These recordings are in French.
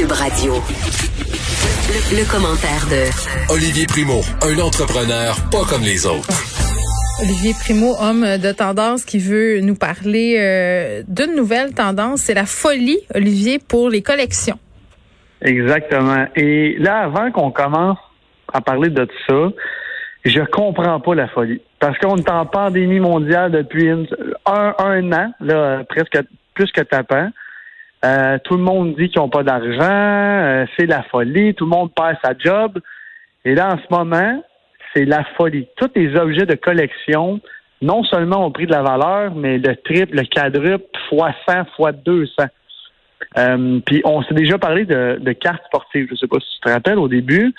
Cube Radio. Le, commentaire de Olivier Primo, un entrepreneur pas comme les autres. Olivier Primo, homme de tendance qui veut nous parler euh, d'une nouvelle tendance, c'est la folie, Olivier, pour les collections. Exactement. Et là, avant qu'on commence à parler de tout ça, je comprends pas la folie. Parce qu'on est en pandémie mondiale depuis un, un an, là, presque plus que tapant. Euh, tout le monde dit qu'ils n'ont pas d'argent, euh, c'est la folie, tout le monde perd sa job. Et là, en ce moment, c'est la folie. Tous les objets de collection, non seulement ont pris de la valeur, mais le triple, le quadruple, fois 100, fois 200. Euh, puis on s'est déjà parlé de, de cartes sportives, je ne sais pas si tu te rappelles au début,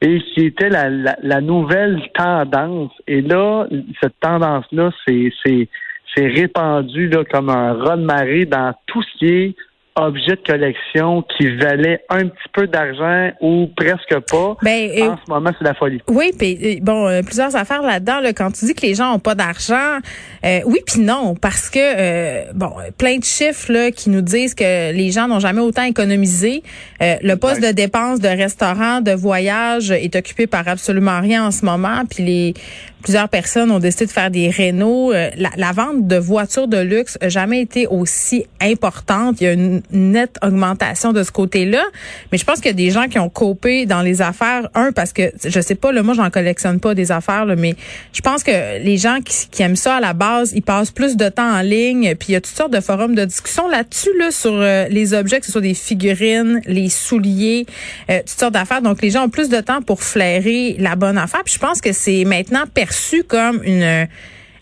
et qui était la, la, la nouvelle tendance. Et là, cette tendance-là, c'est, c'est, répandu là, comme un raz de marée dans tout ce qui est objet de collection qui valait un petit peu d'argent ou presque pas. Ben, en ce moment, c'est la folie. Oui, puis euh, bon, euh, plusieurs affaires là-dedans. Là, quand tu dis que les gens ont pas d'argent, euh, oui puis non, parce que bon, plein de chiffres là qui nous disent que les gens n'ont jamais autant économisé. le poste de dépenses de restaurant, de voyage est occupé par absolument rien en ce moment. Puis les plusieurs personnes ont décidé de faire des rénaux. La, la, vente de voitures de luxe n'a jamais été aussi importante. Il y a une nette augmentation de ce côté-là. Mais je pense qu'il y a des gens qui ont copé dans les affaires. Un, parce que, je sais pas, là, moi, j'en collectionne pas des affaires, là, mais je pense que les gens qui, aiment ça à la base, ils passent plus de temps en ligne. Puis il y a toutes sortes de forums de discussion là-dessus, là, sur euh, les objets, que ce soit des figurines, les souliers, euh, toutes sortes d'affaires. Donc, les gens ont plus de temps pour flairer la bonne affaire. Puis je pense que c'est maintenant comme une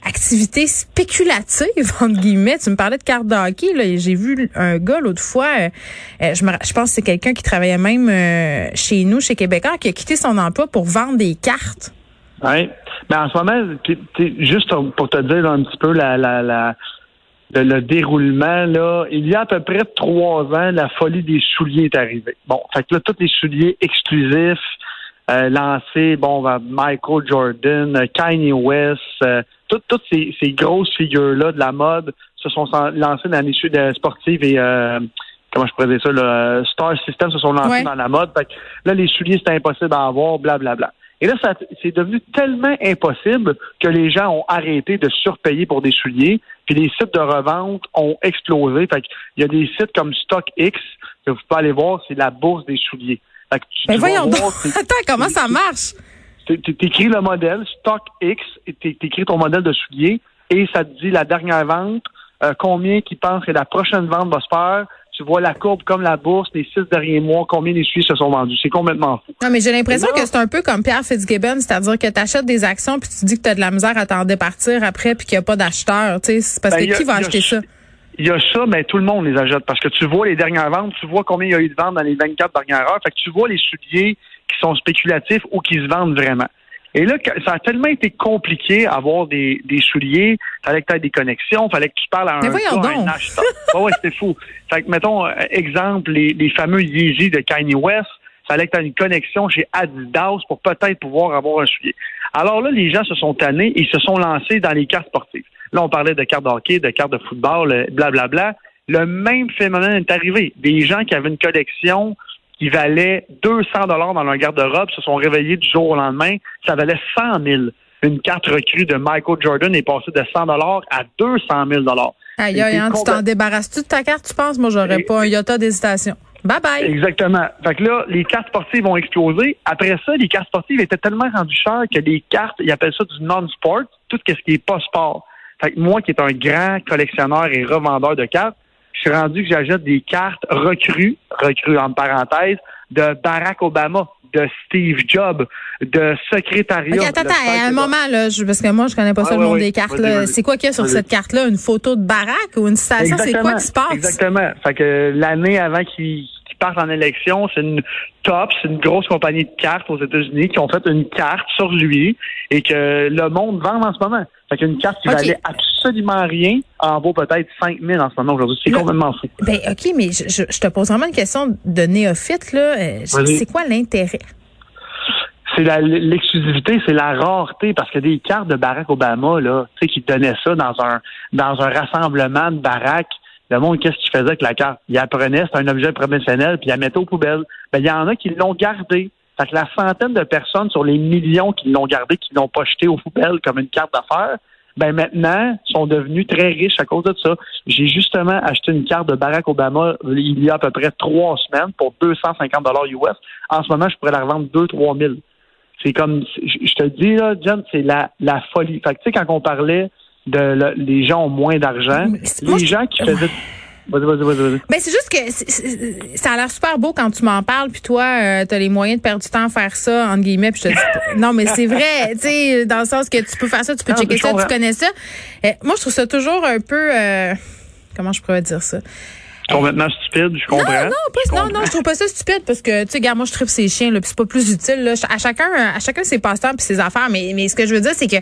activité spéculative entre guillemets. Tu me parlais de cartes d'hockey là, j'ai vu un gars l'autre fois. Euh, euh, je, je pense que c'est quelqu'un qui travaillait même euh, chez nous, chez Québécois, qui a quitté son emploi pour vendre des cartes. Oui, mais en ce moment, juste pour te dire un petit peu la, la, la le, déroulement, là, il y a à peu près trois ans, la folie des souliers est arrivée. Bon, fait que là, tous les souliers exclusifs, euh, lancés, bon, Michael Jordan, Kanye West, toutes, ces, grosses figures-là de la mode se sont lancées dans les de sportives et euh, comment je pourrais dire ça, le Star System se sont lancés dans la mode. là, les souliers, c'était impossible à avoir, blablabla. Bla, bla. Et là, c'est devenu tellement impossible que les gens ont arrêté de surpayer pour des souliers, puis les sites de revente ont explosé. Fait il y a des sites comme StockX que vous pouvez aller voir, c'est la bourse des souliers. Mais voyons donc. Attends, comment ça marche? tu écris le modèle, stock X, et tu écris ton modèle de soulier, et ça te dit la dernière vente, euh, combien qui pensent que la prochaine vente va se faire. Tu vois la courbe comme la bourse, les six derniers mois, combien les souliers se sont vendus. C'est complètement fou. Non, mais j'ai l'impression que c'est un peu comme Pierre Fitzgibbon, c'est-à-dire que tu achètes des actions puis tu dis que tu as de la misère à t'en départir après puis qu'il n'y a pas d'acheteur. Parce ben, que qui va acheter ça? Il y a ça, mais tout le monde les achète parce que tu vois les dernières ventes, tu vois combien il y a eu de ventes dans les 24 dernières heures. Fait que tu vois les souliers qui sont spéculatifs ou qui se vendent vraiment. Et là, ça a tellement été compliqué avoir des, des souliers. Fallait que tu aies des connexions, fallait que tu parles à un, un acheteur. ouais, c'était fou. Fait que, mettons, euh, exemple, les, les fameux Yeezy de Kanye West, fallait que tu aies une connexion chez Adidas pour peut-être pouvoir avoir un soulier. Alors là, les gens se sont tannés et se sont lancés dans les cartes sportives. Là, on parlait de cartes de hockey, de cartes de football, blablabla. Bla, bla. Le même phénomène est arrivé. Des gens qui avaient une collection qui valait 200 dollars dans leur garde-robe se sont réveillés du jour au lendemain. Ça valait 100 000. Une carte recrue de Michael Jordan est passée de 100 dollars à 200 000 dollars. Aïe, aïe, hein, tu t'en débarrasses-tu de ta carte, tu penses? Moi, j'aurais pas un iota d'hésitation. Bye bye. Exactement. Fait que là, les cartes sportives vont exploser. Après ça, les cartes sportives étaient tellement rendues chères que les cartes, ils appellent ça du non-sport, tout ce qui est pas sport. Fait que moi, qui est un grand collectionneur et revendeur de cartes, je suis rendu que j'achète des cartes recrues, recrues en parenthèse, de Barack Obama, de Steve Jobs, de secrétariat. attends, attends, un moment, là, parce que moi, je connais pas ça le nom des cartes. C'est quoi qu'il y a sur cette carte-là? Une photo de Barack ou une citation? C'est quoi qui se passe? Exactement. Fait que l'année avant qu'il partent en élection. C'est une top, c'est une grosse compagnie de cartes aux États-Unis qui ont fait une carte sur lui et que le monde vend en ce moment. Fait qu'une carte qui valait absolument rien en vaut peut-être 5 000 en ce moment aujourd'hui. C'est complètement fou. Ben, OK, mais je, te pose vraiment une question de néophyte, là. Euh, c'est quoi l'intérêt? c'est l'exclusivité, c'est la rareté, parce que des cartes de Barack Obama, là, tu sais, qui donnaient ça dans un dans un rassemblement de Barack le monde, qu'est-ce qu'il faisait avec la carte? Il apprenait, c'est un objet promotionnel, puis il la mettait aux poubelles. Ben, il y en a qui l'ont gardé. Fait que la centaine de personnes sur les millions qui l'ont gardé, qui l'ont pas jeté aux poubelles comme une carte d'affaires, ben maintenant, sont devenus très riches à cause de ça. J'ai justement acheté une carte de Barack Obama il y a à peu près trois semaines pour 250 dollars US. En ce moment, je pourrais la revendre 2-3 000. C'est comme, je te dis, là, John, c'est la, la folie. Fait que, tu sais, quand on parlait de les gens ont moins d'argent, les gens qui faisaient... Vas-y, vas-y, vas-y. Mais ben, c'est juste que ça a l'air super beau quand tu m'en parles, puis toi, euh, tu as les moyens de perdre du temps à faire ça, entre guillemets, puis je te dis, non, mais c'est vrai, tu sais, dans le sens que tu peux faire ça, tu peux checker ça, tu connais ça. Euh, moi, je trouve ça toujours un peu, euh, comment je pourrais dire ça? Complètement stupide, je comprends. Non, non, non, non, je trouve pas ça stupide parce que, tu sais, gars, moi, je trouve ces chiens, là, puis c'est pas plus utile, là. À chacun, à chacun ses passe-temps puis ses affaires. Mais, mais ce que je veux dire, c'est que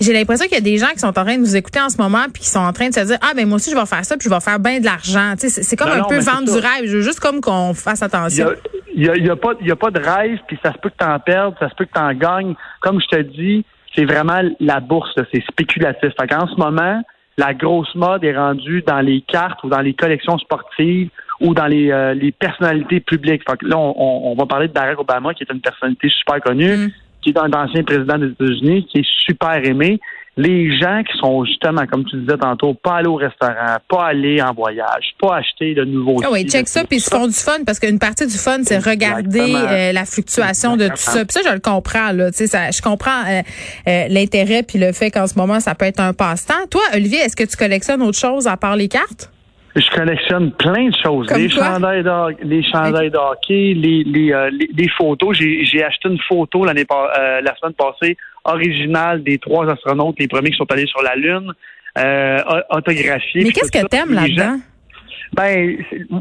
j'ai l'impression qu'il y a des gens qui sont en train de nous écouter en ce moment puis qui sont en train de se dire, ah, ben, moi aussi, je vais faire ça puis je vais faire bien de l'argent. Tu sais, c'est comme un peu vendre du rêve. Je veux juste comme qu'on fasse attention. Il y a, y a, pas, y a pas de rêve puis ça se peut que t'en perdes, ça se peut que t'en gagnes. Comme je te dis, c'est vraiment la bourse, c'est spéculatif. Fait qu'en ce moment, la grosse mode est rendue dans les cartes ou dans les collections sportives ou dans les, euh, les personnalités publiques. Fait que là, on, on, va parler de Barack Obama, qui est une personnalité super connue, mm. qui est un ancien président des États-Unis, qui est super aimé. Les gens qui sont justement, comme tu disais tantôt, pas aller au restaurant, pas aller en voyage, pas acheter de nouveaux. Ah oui, check ça, puis ils se font du fun parce qu'une partie du fun, c'est regarder euh, la fluctuation de tout ça. Puis ça, je le comprends là. Tu sais, ça, je comprends euh, l'intérêt puis le fait qu'en ce moment, ça peut être un passe-temps. Toi, Olivier, est-ce que tu collectionnes autre chose à part les cartes? Je collectionne plein de choses. les chandails, de, les chandails de hockey, les, les, euh, les, photos. J'ai acheté une photo l'année euh, la semaine passée, originale des trois astronautes, les premiers qui sont allés sur la Lune, euh, autographiée. Mais qu'est-ce que t'aimes là-dedans? Ben,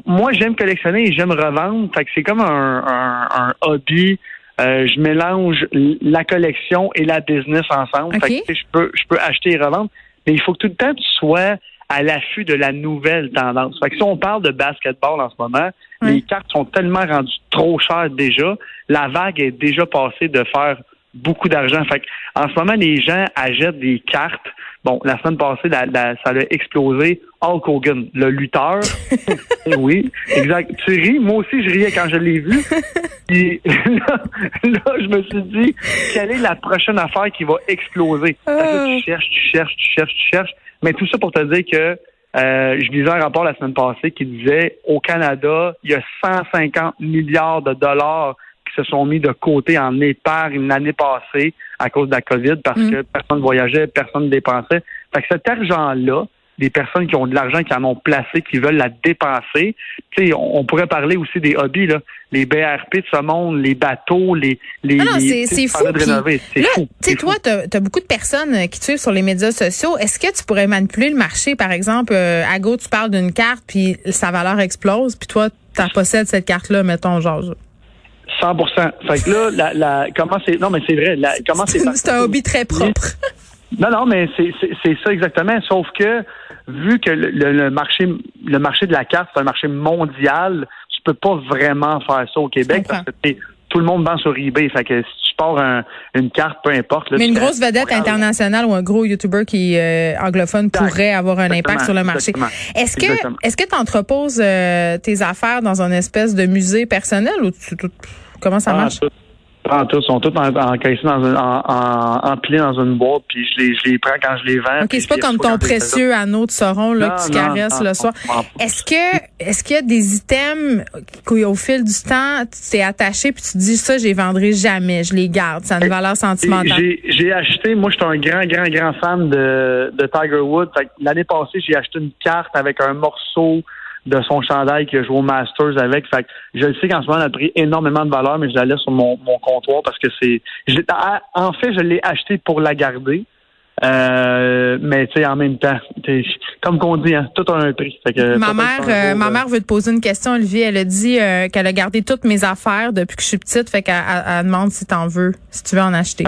moi, j'aime collectionner et j'aime revendre. Fait que c'est comme un, un, un hobby. Euh, je mélange la collection et la business ensemble. Fait que, je peux, je peux acheter et revendre. Mais il faut que tout le temps tu sois à l'affût de la nouvelle tendance. Fait que si on parle de basketball en ce moment, les cartes sont tellement rendues trop chères déjà. La vague est déjà passée de faire beaucoup d'argent. Fait que, en ce moment, les gens achètent des cartes. Bon, la semaine passée, ça a explosé. Hulk Hogan, le lutteur. Eh oui, exact. Tu ris? Moi aussi, je riais quand je l'ai vu. Et là, je me suis dit, quelle est la prochaine affaire qui va exploser? tu ah. cherches, tu cherches, tu cherches, tu cherches. Mais tout ça pour te dire que euh, je lisais un rapport la semaine passée qui disait au Canada, il y a 150 milliards de dollars qui se sont mis de côté en épargne l'année passée à cause de la COVID parce mm. que personne ne voyageait, personne ne dépensait. Fait que cet argent-là, des personnes qui ont de l'argent, qui en ont placé, qui veulent la dépenser. Tu sais, on, pourrait parler aussi des hobbies, là. Les BRP de ce monde, les bateaux, les... les ah non, c'est fou. C'est fou. Tu sais, toi, tu as, beaucoup de personnes euh, qui te suivent sur les médias sociaux. Est-ce que tu pourrais manipuler le marché, par exemple, euh, à gauche, tu parles d'une carte, puis sa valeur explose, puis toi, tu possèdes cette carte-là, mettons, genre... 100% Fait que là, la, la, comment c'est... Non, mais c'est vrai. La, comment c'est... C'est un hobby très propre. Non, non, mais c'est ça exactement. Sauf que vu que le, marché le marché de la carte, c'est un marché mondial, tu peux pas vraiment faire ça au Québec parce que tout le monde vend sur eBay. Fait que si tu pars une carte, peu importe. mais une grosse vedette internationale ou un gros YouTuber qui est euh, anglophone pourrait avoir un impact sur le marché. Est-ce que est-ce que tu entreposes euh, tes affaires dans une espèce de musée personnel ou tu, comment ça ah, tout, sont tous encaissés dans un, en, empilés dans une boîte, puis je les, je les prends quand je les vends. OK, c'est pas comme ton précieux anneau de Sauron là, que tu caresses le soir. Est-ce que est-ce qu'il y a des items qu'au fil du temps, tu t'es attaché puis tu te dis ça, je les vendrai jamais, je les garde, ça a une valeur sentimentale? J'ai acheté, moi je suis un grand, grand, grand fan de, de Tiger Woods. L'année passée, j'ai acheté une carte avec un morceau de son chandail qui a joué au Masters avec. Fait que je sais qu'en ce moment, elle a pris énormément de valeur, mais je la laisse sur mon, mon comptoir parce que c'est. En fait, je l'ai acheté pour la garder. Euh, mais tu sais, en même temps, comme qu'on dit, hein, tout a un prix. ma mère, euh, ma mère veut te poser une question, Olivier. Elle a dit euh, qu'elle a gardé toutes mes affaires depuis que je suis petite, fait qu'elle elle, demande si t'en veux, si tu veux en acheter.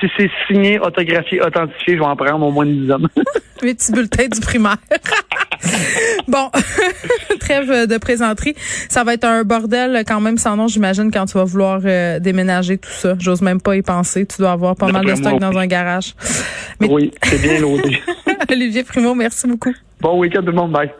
si c'est signé, autographié, authentifié, je vais en prendre au moins une dizaine. Mes petits bulletins du primaire. bon, trêve de présenterie. Ça va être un bordel quand même sans nom, j'imagine, quand tu vas vouloir déménager tout ça. J'ose même pas y penser. Tu dois avoir pas mal de stock dans un garage. Oui, c'est bien loadé. Olivier Primo, merci beaucoup. Bon week-end tout le monde. Bye.